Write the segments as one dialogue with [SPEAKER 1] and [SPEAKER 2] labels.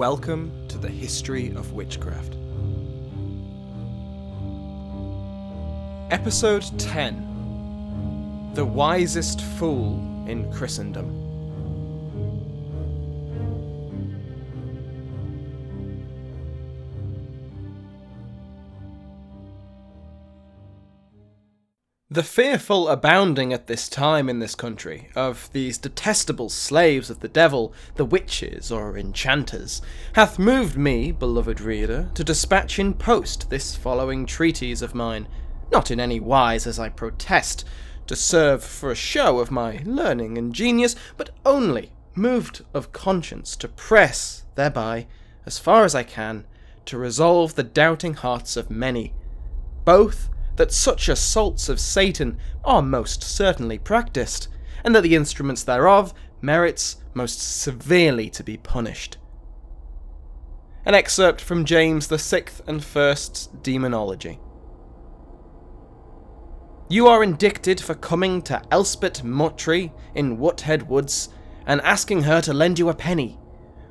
[SPEAKER 1] Welcome to the History of Witchcraft. Episode 10 The Wisest Fool in Christendom. The fearful abounding at this time in this country of these detestable slaves of the devil, the witches or enchanters, hath moved me, beloved reader, to dispatch in post this following treatise of mine, not in any wise, as I protest, to serve for a show of my learning and genius, but only moved of conscience to press thereby, as far as I can, to resolve the doubting hearts of many, both that such assaults of Satan are most certainly practised, and that the instruments thereof merits most severely to be punished. An excerpt from James the Sixth and First's Demonology. You are indicted for coming to Elspet Muttry in Woodhead Woods and asking her to lend you a penny,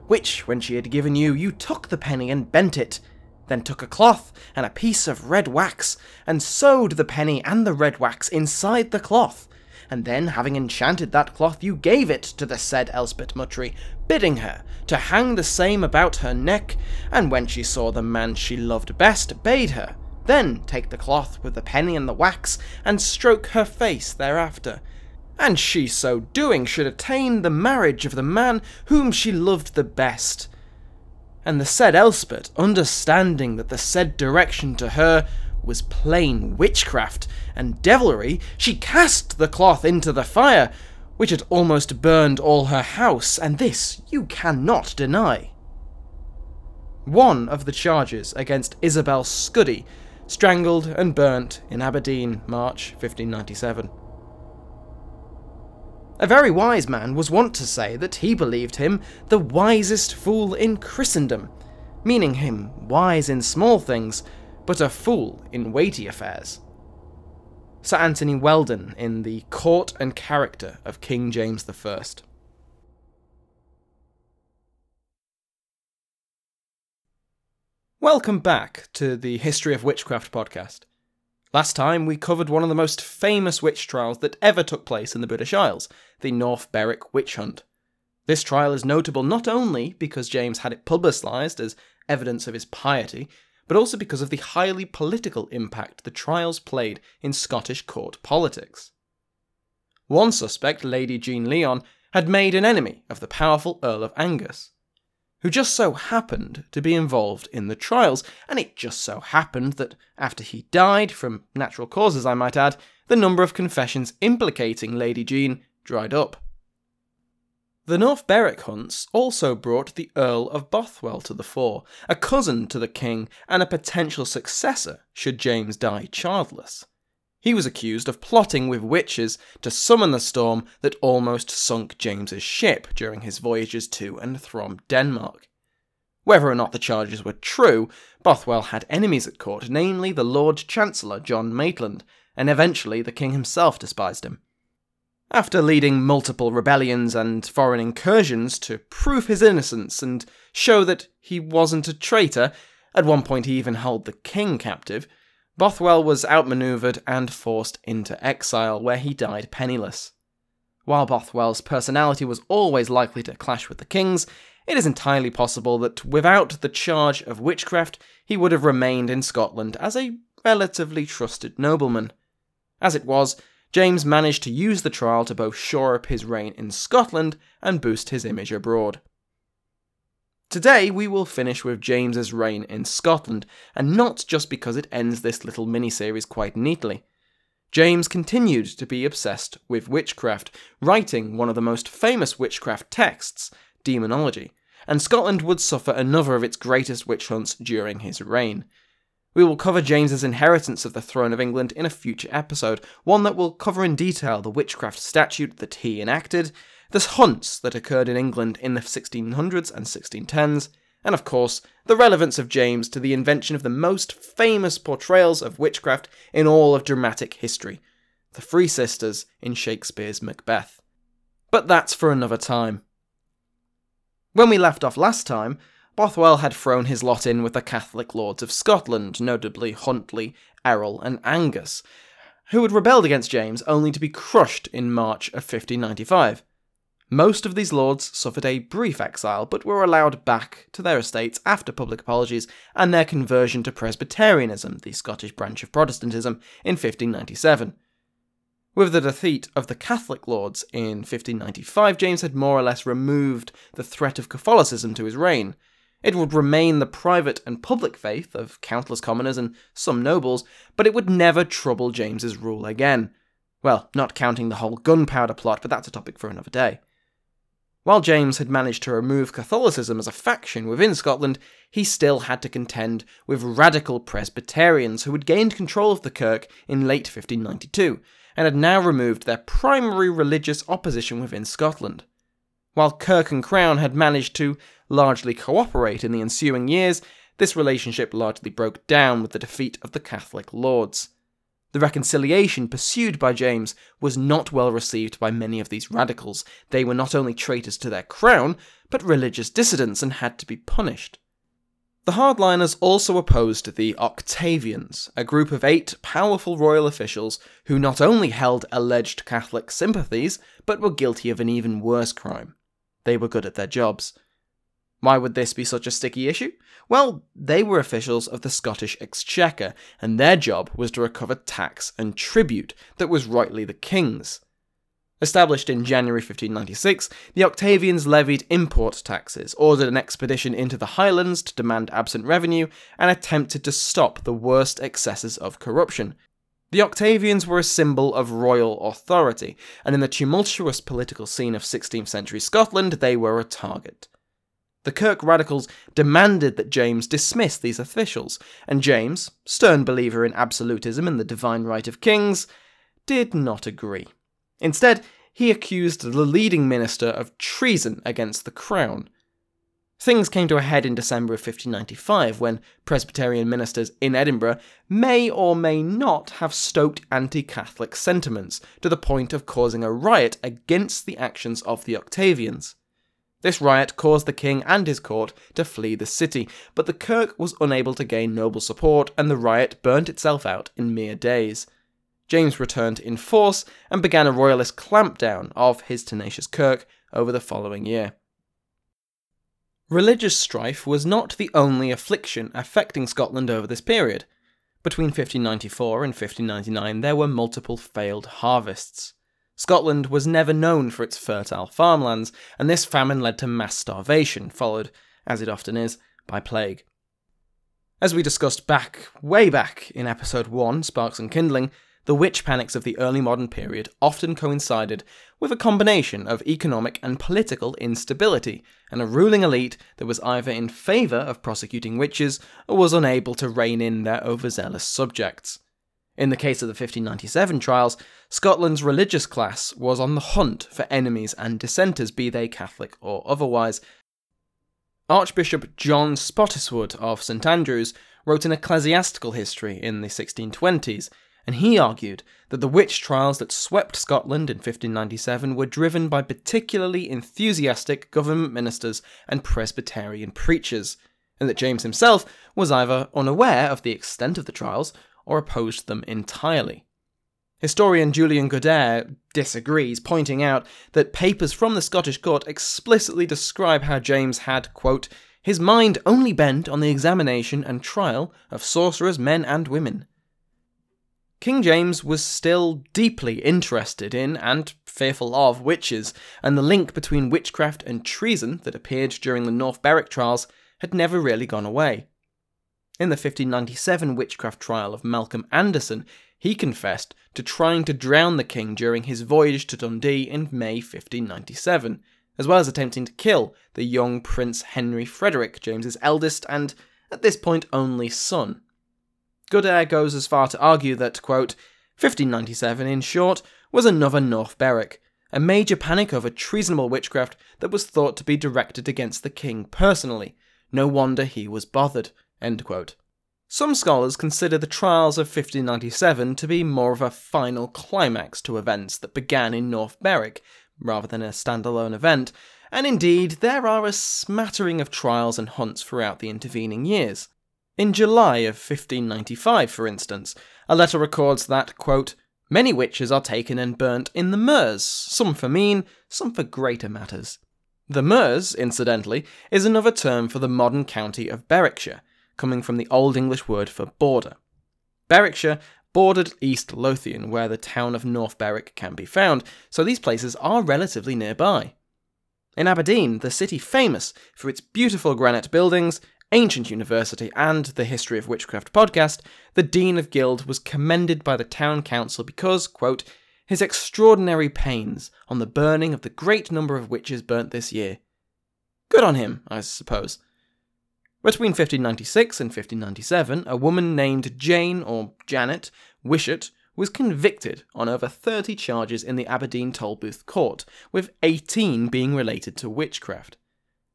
[SPEAKER 1] which, when she had given you, you took the penny and bent it, then took a cloth and a piece of red wax, and sewed the penny and the red wax inside the cloth. And then, having enchanted that cloth, you gave it to the said Elspet Muttry, bidding her to hang the same about her neck, and when she saw the man she loved best, bade her then take the cloth with the penny and the wax, and stroke her face thereafter. And she so doing should attain the marriage of the man whom she loved the best and the said Elspet, understanding that the said direction to her was plain witchcraft and devilry, she cast the cloth into the fire, which had almost burned all her house, and this you cannot deny. One of the charges against Isabel Scuddy, strangled and burnt in Aberdeen, March 1597. A very wise man was wont to say that he believed him the wisest fool in Christendom, meaning him wise in small things, but a fool in weighty affairs. Sir Anthony Weldon in The Court and Character of King James I. Welcome back to the History of Witchcraft podcast. Last time, we covered one of the most famous witch trials that ever took place in the British Isles, the North Berwick witch hunt. This trial is notable not only because James had it publicised as evidence of his piety, but also because of the highly political impact the trials played in Scottish court politics. One suspect, Lady Jean Lyon, had made an enemy of the powerful Earl of Angus who just so happened to be involved in the trials, and it just so happened that after he died, from natural causes I might add, the number of confessions implicating Lady Jean dried up. The North Berwick hunts also brought the Earl of Bothwell to the fore, a cousin to the king and a potential successor should James die childless. He was accused of plotting with witches to summon the storm that almost sunk James's ship during his voyages to and from Denmark. Whether or not the charges were true, Bothwell had enemies at court, namely the Lord Chancellor John Maitland, and eventually the king himself despised him. After leading multiple rebellions and foreign incursions to prove his innocence and show that he wasn't a traitor, at one point he even held the king captive, Bothwell was outmaneuvered and forced into exile, where he died penniless. While Bothwell's personality was always likely to clash with the king's, it is entirely possible that without the charge of witchcraft, he would have remained in Scotland as a relatively trusted nobleman. As it was, James managed to use the trial to both shore up his reign in Scotland and boost his image abroad. Today, we will finish with James's reign in Scotland, and not just because it ends this little mini series quite neatly. James continued to be obsessed with witchcraft, writing one of the most famous witchcraft texts, Demonology, and Scotland would suffer another of its greatest witch hunts during his reign. We will cover James's inheritance of the throne of England in a future episode, one that will cover in detail the witchcraft statute that he enacted, the hunts that occurred in England in the 1600s and 1610s, and of course, the relevance of James to the invention of the most famous portrayals of witchcraft in all of dramatic history the Three Sisters in Shakespeare's Macbeth. But that's for another time. When we left off last time, Bothwell had thrown his lot in with the Catholic lords of Scotland, notably Huntly, Errol, and Angus, who had rebelled against James only to be crushed in March of 1595. Most of these lords suffered a brief exile, but were allowed back to their estates after public apologies and their conversion to Presbyterianism, the Scottish branch of Protestantism, in 1597. With the defeat of the Catholic lords in 1595, James had more or less removed the threat of Catholicism to his reign. It would remain the private and public faith of countless commoners and some nobles, but it would never trouble James's rule again. Well, not counting the whole gunpowder plot, but that's a topic for another day. While James had managed to remove Catholicism as a faction within Scotland, he still had to contend with radical Presbyterians who had gained control of the kirk in late 1592 and had now removed their primary religious opposition within Scotland. While Kirk and Crown had managed to largely cooperate in the ensuing years, this relationship largely broke down with the defeat of the Catholic lords. The reconciliation pursued by James was not well received by many of these radicals. They were not only traitors to their crown, but religious dissidents and had to be punished. The hardliners also opposed the Octavians, a group of eight powerful royal officials who not only held alleged Catholic sympathies, but were guilty of an even worse crime. They were good at their jobs. Why would this be such a sticky issue? Well, they were officials of the Scottish Exchequer, and their job was to recover tax and tribute that was rightly the king's. Established in January 1596, the Octavians levied import taxes, ordered an expedition into the Highlands to demand absent revenue, and attempted to stop the worst excesses of corruption. The Octavians were a symbol of royal authority, and in the tumultuous political scene of 16th century Scotland, they were a target. The Kirk radicals demanded that James dismiss these officials, and James, stern believer in absolutism and the divine right of kings, did not agree. Instead, he accused the leading minister of treason against the crown. Things came to a head in December of 1595 when Presbyterian ministers in Edinburgh may or may not have stoked anti Catholic sentiments to the point of causing a riot against the actions of the Octavians. This riot caused the king and his court to flee the city, but the Kirk was unable to gain noble support, and the riot burnt itself out in mere days. James returned in force and began a royalist clampdown of his tenacious Kirk over the following year. Religious strife was not the only affliction affecting Scotland over this period. Between 1594 and 1599, there were multiple failed harvests. Scotland was never known for its fertile farmlands, and this famine led to mass starvation, followed, as it often is, by plague. As we discussed back, way back in episode 1, Sparks and Kindling, the witch panics of the early modern period often coincided with a combination of economic and political instability, and a ruling elite that was either in favour of prosecuting witches or was unable to rein in their overzealous subjects. In the case of the 1597 trials, Scotland's religious class was on the hunt for enemies and dissenters, be they Catholic or otherwise. Archbishop John Spottiswoode of St Andrews wrote an ecclesiastical history in the 1620s, and he argued that the witch trials that swept Scotland in 1597 were driven by particularly enthusiastic government ministers and Presbyterian preachers, and that James himself was either unaware of the extent of the trials or opposed them entirely. Historian Julian Goodare disagrees, pointing out that papers from the Scottish court explicitly describe how James had, quote, his mind only bent on the examination and trial of sorcerers, men and women. King James was still deeply interested in and fearful of witches, and the link between witchcraft and treason that appeared during the North Berwick trials had never really gone away. In the 1597 witchcraft trial of Malcolm Anderson, he confessed to trying to drown the king during his voyage to Dundee in May 1597, as well as attempting to kill the young Prince Henry Frederick, James's eldest and, at this point, only son. Goodare goes as far to argue that, quote, 1597, in short, was another North Berwick, a major panic over treasonable witchcraft that was thought to be directed against the king personally. No wonder he was bothered. Some scholars consider the trials of 1597 to be more of a final climax to events that began in North Berwick, rather than a standalone event, and indeed there are a smattering of trials and hunts throughout the intervening years. In July of 1595, for instance, a letter records that, quote, Many witches are taken and burnt in the Merse, some for mean, some for greater matters. The Merse, incidentally, is another term for the modern county of Berwickshire, coming from the Old English word for border. Berwickshire bordered East Lothian, where the town of North Berwick can be found, so these places are relatively nearby. In Aberdeen, the city famous for its beautiful granite buildings, ancient university, and the History of Witchcraft podcast, the Dean of Guild was commended by the town council because, quote, his extraordinary pains on the burning of the great number of witches burnt this year. Good on him, I suppose. Between 1596 and 1597, a woman named Jane or Janet Wishart was convicted on over 30 charges in the Aberdeen Tolbooth Court, with 18 being related to witchcraft.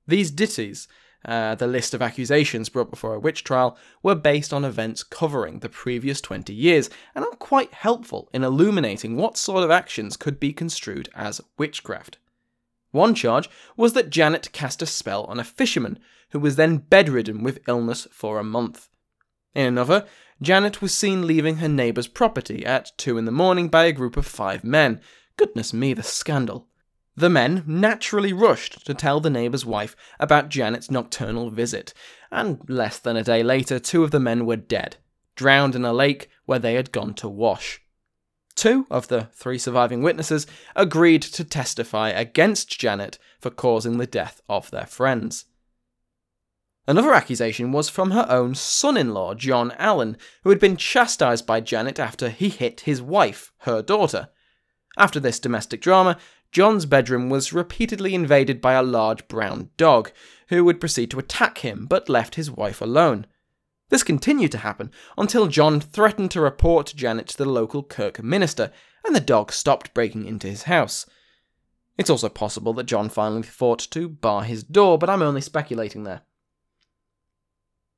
[SPEAKER 1] These ditties, uh, the list of accusations brought before a witch trial, were based on events covering the previous 20 years and are quite helpful in illuminating what sort of actions could be construed as witchcraft. One charge was that Janet cast a spell on a fisherman who was then bedridden with illness for a month. In another, Janet was seen leaving her neighbour's property at two in the morning by a group of five men. Goodness me, the scandal. The men naturally rushed to tell the neighbour's wife about Janet's nocturnal visit, and less than a day later, two of the men were dead, drowned in a lake where they had gone to wash. Two of the three surviving witnesses agreed to testify against Janet for causing the death of their friends. Another accusation was from her own son in law, John Allen, who had been chastised by Janet after he hit his wife, her daughter. After this domestic drama, John's bedroom was repeatedly invaded by a large brown dog, who would proceed to attack him but left his wife alone. This continued to happen until John threatened to report Janet to the local Kirk minister, and the dog stopped breaking into his house. It's also possible that John finally thought to bar his door, but I'm only speculating there.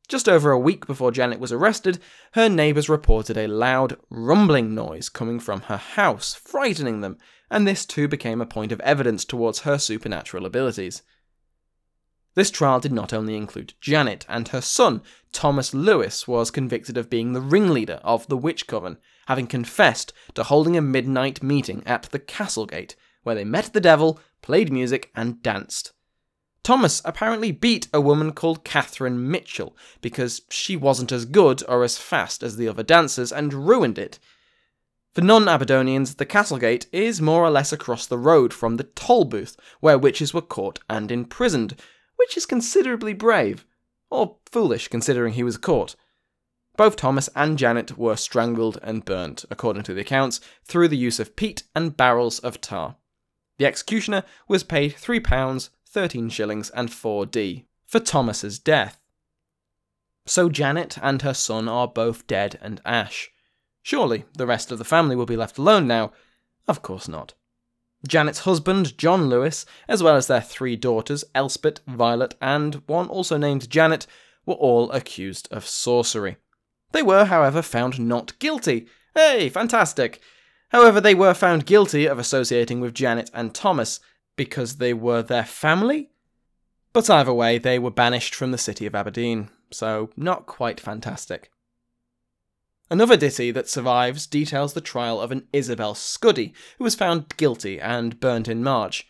[SPEAKER 1] Just over a week before Janet was arrested, her neighbours reported a loud, rumbling noise coming from her house, frightening them, and this too became a point of evidence towards her supernatural abilities. This trial did not only include Janet, and her son, Thomas Lewis, was convicted of being the ringleader of the witch coven, having confessed to holding a midnight meeting at the Castlegate, where they met the devil, played music, and danced. Thomas apparently beat a woman called Catherine Mitchell because she wasn't as good or as fast as the other dancers and ruined it. For non Aberdonians, the Castlegate is more or less across the road from the Tolbooth, where witches were caught and imprisoned, which is considerably brave, or foolish considering he was caught. Both Thomas and Janet were strangled and burnt, according to the accounts, through the use of peat and barrels of tar. The executioner was paid £3 13 shillings and 4d for Thomas's death. So Janet and her son are both dead and ash. Surely the rest of the family will be left alone now? Of course not. Janet's husband, John Lewis, as well as their three daughters, Elspeth, Violet, and one also named Janet, were all accused of sorcery. They were, however, found not guilty. Hey, fantastic! However, they were found guilty of associating with Janet and Thomas, because they were their family? But either way, they were banished from the city of Aberdeen, so not quite fantastic. Another ditty that survives details the trial of an Isabel Scuddy, who was found guilty and burnt in March.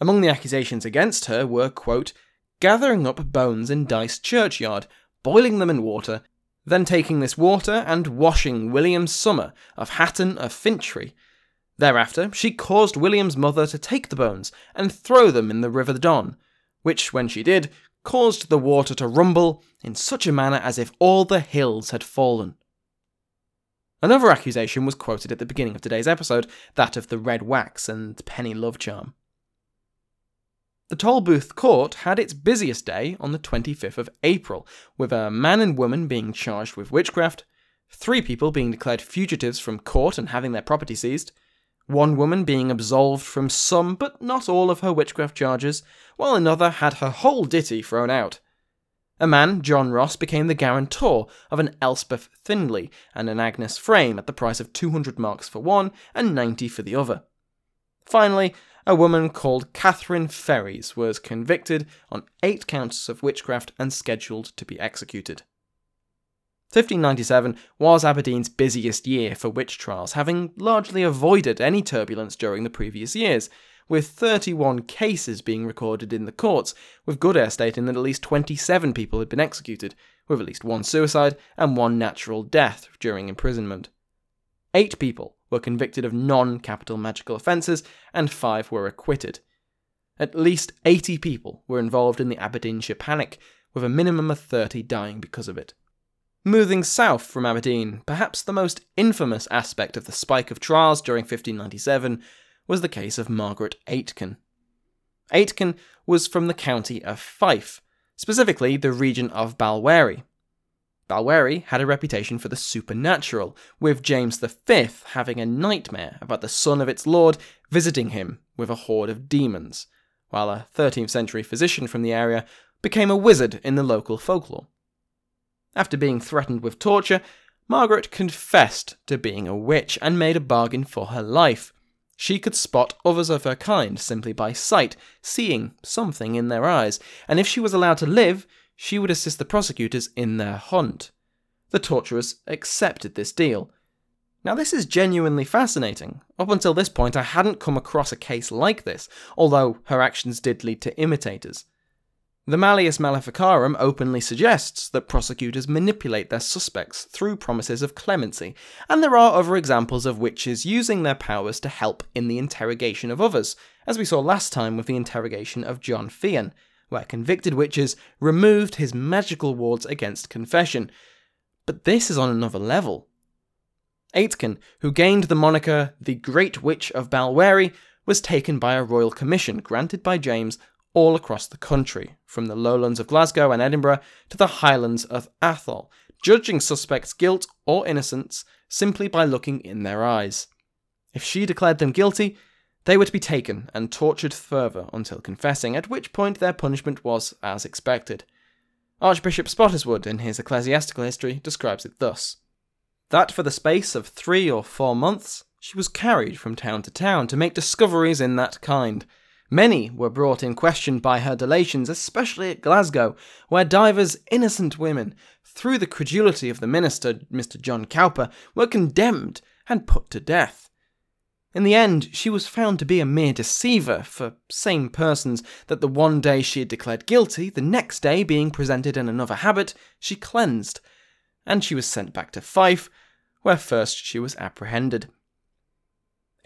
[SPEAKER 1] Among the accusations against her were, quote, gathering up bones in Dyce churchyard, boiling them in water, then taking this water and washing William Summer of Hatton of Finchley. Thereafter, she caused William's mother to take the bones and throw them in the River Don, which, when she did, caused the water to rumble in such a manner as if all the hills had fallen. Another accusation was quoted at the beginning of today's episode, that of the red wax and penny love charm. The Tolbooth court had its busiest day on the 25th of April, with a man and woman being charged with witchcraft, three people being declared fugitives from court and having their property seized, one woman being absolved from some but not all of her witchcraft charges, while another had her whole ditty thrown out. A man, John Ross, became the guarantor of an Elspeth Findlay and an Agnes Frame at the price of 200 marks for one and 90 for the other. Finally, a woman called Catherine Ferries was convicted on eight counts of witchcraft and scheduled to be executed. 1597 was Aberdeen's busiest year for witch trials, having largely avoided any turbulence during the previous years, with 31 cases being recorded in the courts, with Goodare stating that at least 27 people had been executed, with at least one suicide and one natural death during imprisonment. Eight people were convicted of non capital magical offences, and five were acquitted. At least 80 people were involved in the Aberdeenshire Panic, with a minimum of 30 dying because of it. Moving south from Aberdeen, perhaps the most infamous aspect of the spike of trials during 1597 was the case of Margaret Aitken. Aitken was from the county of Fife, specifically the region of Balwearie. Balwearie had a reputation for the supernatural, with James V having a nightmare about the son of its lord visiting him with a horde of demons, while a 13th century physician from the area became a wizard in the local folklore. After being threatened with torture, Margaret confessed to being a witch and made a bargain for her life. She could spot others of her kind simply by sight, seeing something in their eyes, and if she was allowed to live, she would assist the prosecutors in their hunt. The torturers accepted this deal. Now, this is genuinely fascinating. Up until this point, I hadn't come across a case like this, although her actions did lead to imitators. The Malleus Maleficarum openly suggests that prosecutors manipulate their suspects through promises of clemency, and there are other examples of witches using their powers to help in the interrogation of others, as we saw last time with the interrogation of John Fian, where convicted witches removed his magical wards against confession. But this is on another level. Aitken, who gained the moniker the Great Witch of Balwearie, was taken by a royal commission granted by James all across the country, from the lowlands of Glasgow and Edinburgh to the highlands of Atholl, judging suspects' guilt or innocence simply by looking in their eyes. If she declared them guilty, they were to be taken and tortured further until confessing, at which point their punishment was as expected. Archbishop Spottiswoode, in his ecclesiastical history, describes it thus that for the space of three or four months she was carried from town to town to make discoveries in that kind, Many were brought in question by her delations, especially at Glasgow, where divers innocent women, through the credulity of the minister, Mr. John Cowper, were condemned and put to death. In the end, she was found to be a mere deceiver for sane persons that the one day she had declared guilty, the next day, being presented in another habit, she cleansed, and she was sent back to Fife, where first she was apprehended.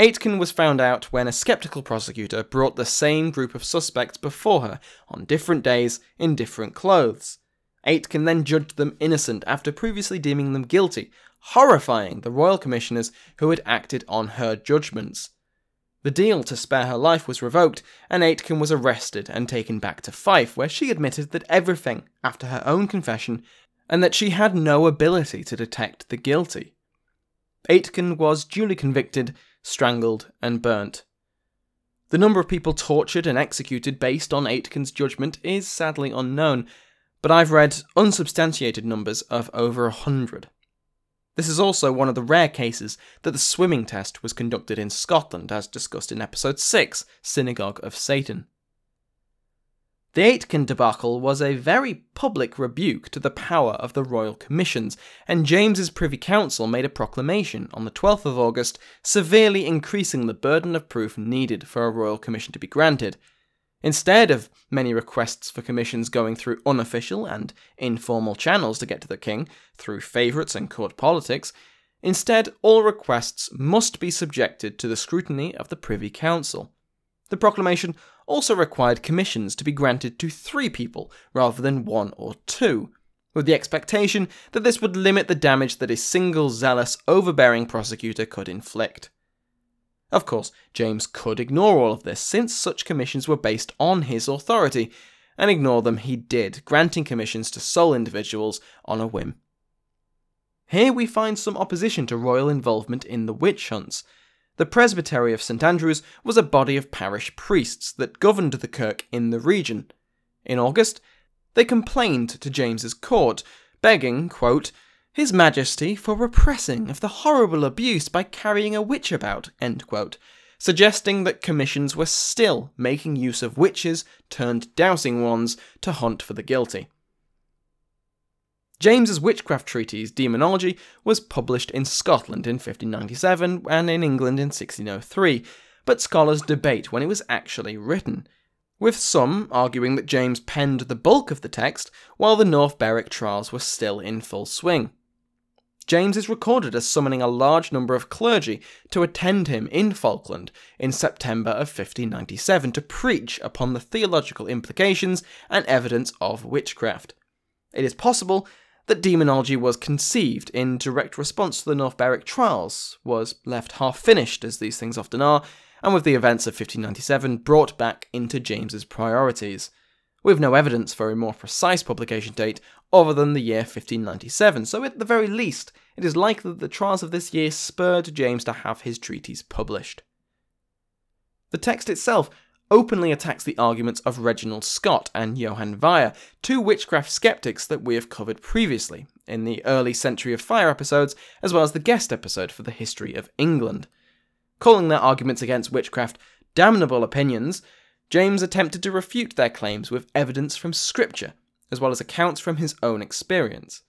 [SPEAKER 1] Aitken was found out when a skeptical prosecutor brought the same group of suspects before her on different days in different clothes. Aitken then judged them innocent after previously deeming them guilty, horrifying the royal commissioners who had acted on her judgments. The deal to spare her life was revoked, and Aitken was arrested and taken back to Fife, where she admitted that everything, after her own confession, and that she had no ability to detect the guilty. Aitken was duly convicted strangled, and burnt. The number of people tortured and executed based on Aitken's judgment is sadly unknown, but I've read unsubstantiated numbers of over a hundred. This is also one of the rare cases that the swimming test was conducted in Scotland, as discussed in episode 6, Synagogue of Satan. The Aitken debacle was a very public rebuke to the power of the royal commissions, and James's Privy Council made a proclamation on the 12th of August, severely increasing the burden of proof needed for a royal commission to be granted. Instead of many requests for commissions going through unofficial and informal channels to get to the king, through favourites and court politics, instead all requests must be subjected to the scrutiny of the Privy Council. The proclamation also required commissions to be granted to three people rather than one or two, with the expectation that this would limit the damage that a single zealous, overbearing prosecutor could inflict. Of course, James could ignore all of this, since such commissions were based on his authority, and ignore them he did, granting commissions to sole individuals on a whim. Here we find some opposition to royal involvement in the witch hunts. The Presbytery of St Andrews was a body of parish priests that governed the kirk in the region. In August, they complained to James's court, begging, quote, his Majesty for repressing of the horrible abuse by carrying a witch about, suggesting that commissions were still making use of witches turned dowsing wands to hunt for the guilty. James's witchcraft treatise, Demonology, was published in Scotland in 1597 and in England in 1603, but scholars debate when it was actually written with some arguing that James penned the bulk of the text while the North Berwick trials were still in full swing. James is recorded as summoning a large number of clergy to attend him in Falkland in September of 1597 to preach upon the theological implications and evidence of witchcraft. It is possible that demonology was conceived in direct response to the North Berwick trials, was left half finished, as these things often are, and with the events of 1597 brought back into James's priorities. We have no evidence for a more precise publication date other than the year 1597, so at the very least, it is likely that the trials of this year spurred James to have his treatise published. The text itself openly attacks the arguments of Reginald Scot and Johann Weyer, two witchcraft skeptics that we have covered previously, in the early Century of Fire episodes, as well as the guest episode for the history of England. Calling their arguments against witchcraft damnable opinions, James attempted to refute their claims with evidence from Scripture, as well as accounts from his own experience.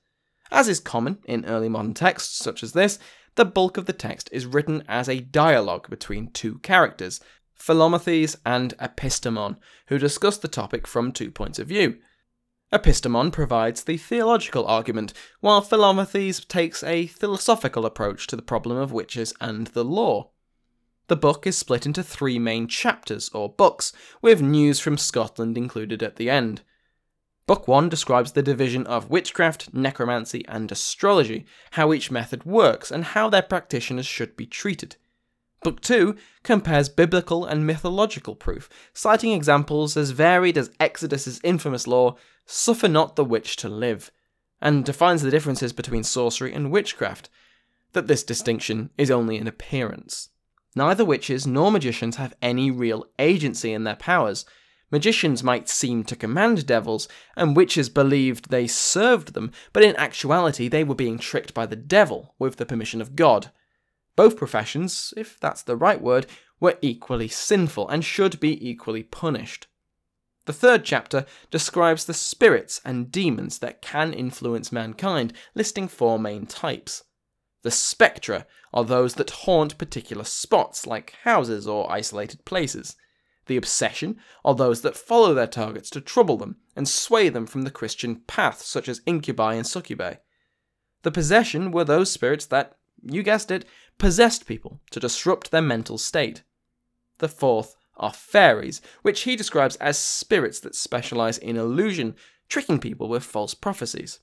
[SPEAKER 1] As is common in early modern texts such as this, the bulk of the text is written as a dialogue between two characters, Philomathes and Epistemon, who discuss the topic from two points of view. Epistemon provides the theological argument, while Philomathes takes a philosophical approach to the problem of witches and the law. The book is split into three main chapters, or books, with news from Scotland included at the end. Book 1 describes the division of witchcraft, necromancy, and astrology, how each method works, and how their practitioners should be treated. Book 2 compares biblical and mythological proof, citing examples as varied as Exodus's infamous law, suffer not the witch to live, and defines the differences between sorcery and witchcraft, that this distinction is only an appearance. Neither witches nor magicians have any real agency in their powers. Magicians might seem to command devils, and witches believed they served them, but in actuality they were being tricked by the devil with the permission of God. Both professions, if that's the right word, were equally sinful and should be equally punished. The third chapter describes the spirits and demons that can influence mankind, listing four main types. The spectra are those that haunt particular spots, like houses or isolated places. The obsession are those that follow their targets to trouble them and sway them from the Christian path, such as incubi and succubi. The possession were those spirits that, you guessed it, possessed people to disrupt their mental state. The fourth are fairies, which he describes as spirits that specialize in illusion, tricking people with false prophecies.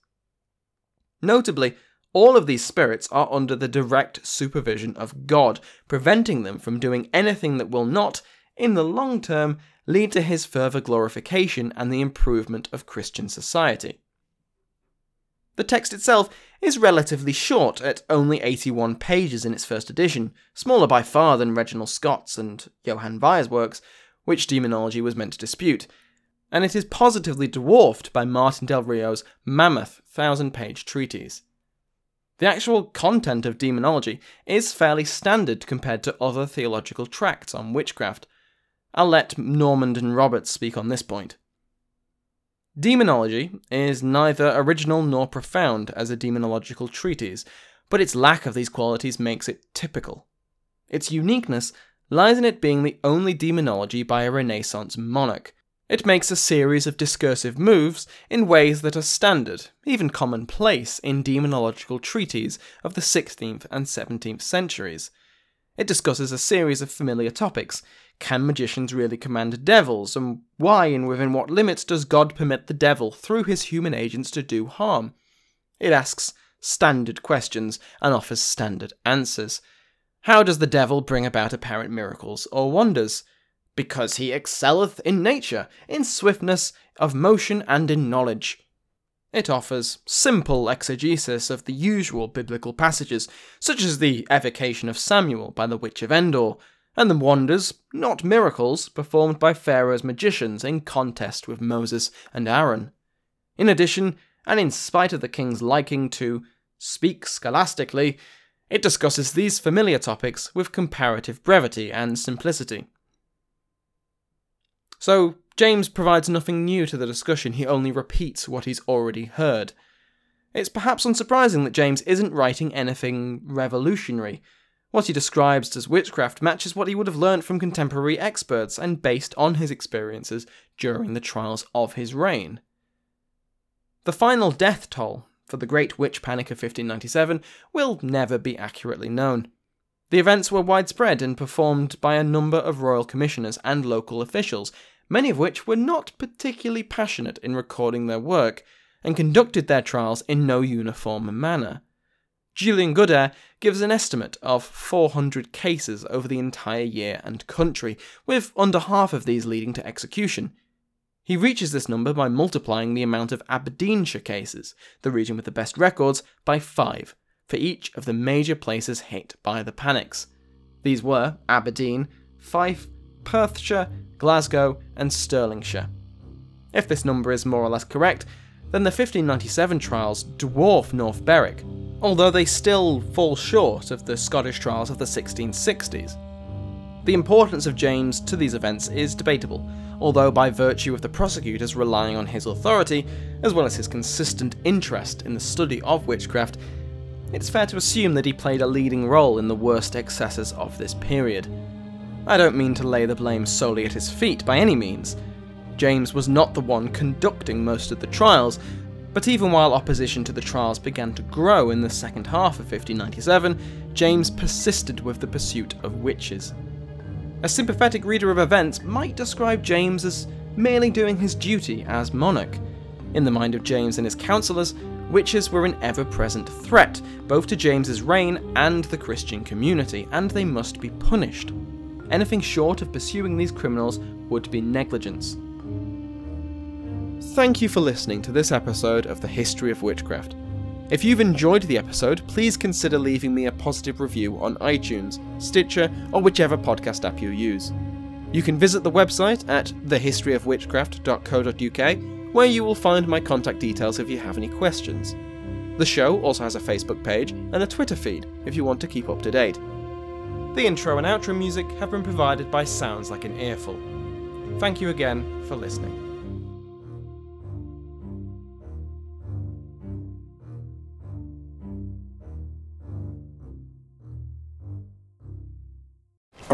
[SPEAKER 1] Notably, all of these spirits are under the direct supervision of God, preventing them from doing anything that will not, in the long term, lead to his further glorification and the improvement of Christian society. The text itself is relatively short, at only 81 pages in its first edition, smaller by far than Reginald Scot's and Johann Weyer's works, which demonology was meant to dispute, and it is positively dwarfed by Martin del Rio's mammoth thousand page treatise. The actual content of demonology is fairly standard compared to other theological tracts on witchcraft. I'll let Normand and Roberts speak on this point. Daemonology is neither original nor profound as a demonological treatise, but its lack of these qualities makes it typical. Its uniqueness lies in it being the only demonology by a Renaissance monarch, It makes a series of discursive moves in ways that are standard, even commonplace, in demonological treatises of the 16th and 17th centuries. It discusses a series of familiar topics. Can magicians really command devils, and why and within what limits does God permit the devil, through his human agents, to do harm? It asks standard questions and offers standard answers. How does the devil bring about apparent miracles or wonders? because he excelleth in nature, in swiftness of motion, and in knowledge. It offers simple exegesis of the usual biblical passages, such as the evocation of Samuel by the Witch of Endor, and the wonders, not miracles, performed by Pharaoh's magicians in contest with Moses and Aaron. In addition, and in spite of the king's liking to speak scholastically, it discusses these familiar topics with comparative brevity and simplicity. So, James provides nothing new to the discussion, he only repeats what he's already heard. It's perhaps unsurprising that James isn't writing anything revolutionary. What he describes as witchcraft matches what he would have learnt from contemporary experts and based on his experiences during the trials of his reign. The final death toll for the Great Witch Panic of 1597 will never be accurately known. The events were widespread and performed by a number of royal commissioners and local officials, many of which were not particularly passionate in recording their work, and conducted their trials in no uniform manner. Julian Goodare gives an estimate of 400 cases over the entire year and country, with under half of these leading to execution. He reaches this number by multiplying the amount of Aberdeenshire cases, the region with the best records, by five, for each of the major places hit by the panics. These were Aberdeen, Fife, Perthshire, Glasgow, and Stirlingshire. If this number is more or less correct, then the 1597 trials dwarf North Berwick, although they still fall short of the Scottish trials of the 1660s. The importance of James to these events is debatable, although by virtue of the prosecutors relying on his authority, as well as his consistent interest in the study of witchcraft, it's fair to assume that he played a leading role in the worst excesses of this period. I don't mean to lay the blame solely at his feet by any means. James was not the one conducting most of the trials, but even while opposition to the trials began to grow in the second half of 1597, James persisted with the pursuit of witches. A sympathetic reader of events might describe James as merely doing his duty as monarch. In the mind of James and his councillors, witches were an ever present threat, both to James's reign and the Christian community, and they must be punished. Anything short of pursuing these criminals would be negligence. Thank you for listening to this episode of The History of Witchcraft. If you've enjoyed the episode, please consider leaving me a positive review on iTunes, Stitcher, or whichever podcast app you use. You can visit the website at thehistoryofwitchcraft.co.uk where you will find my contact details if you have any questions. The show also has a Facebook page and a Twitter feed if you want to keep up to date. The intro and outro music have been provided by Sounds Like an Earful. Thank you again for listening.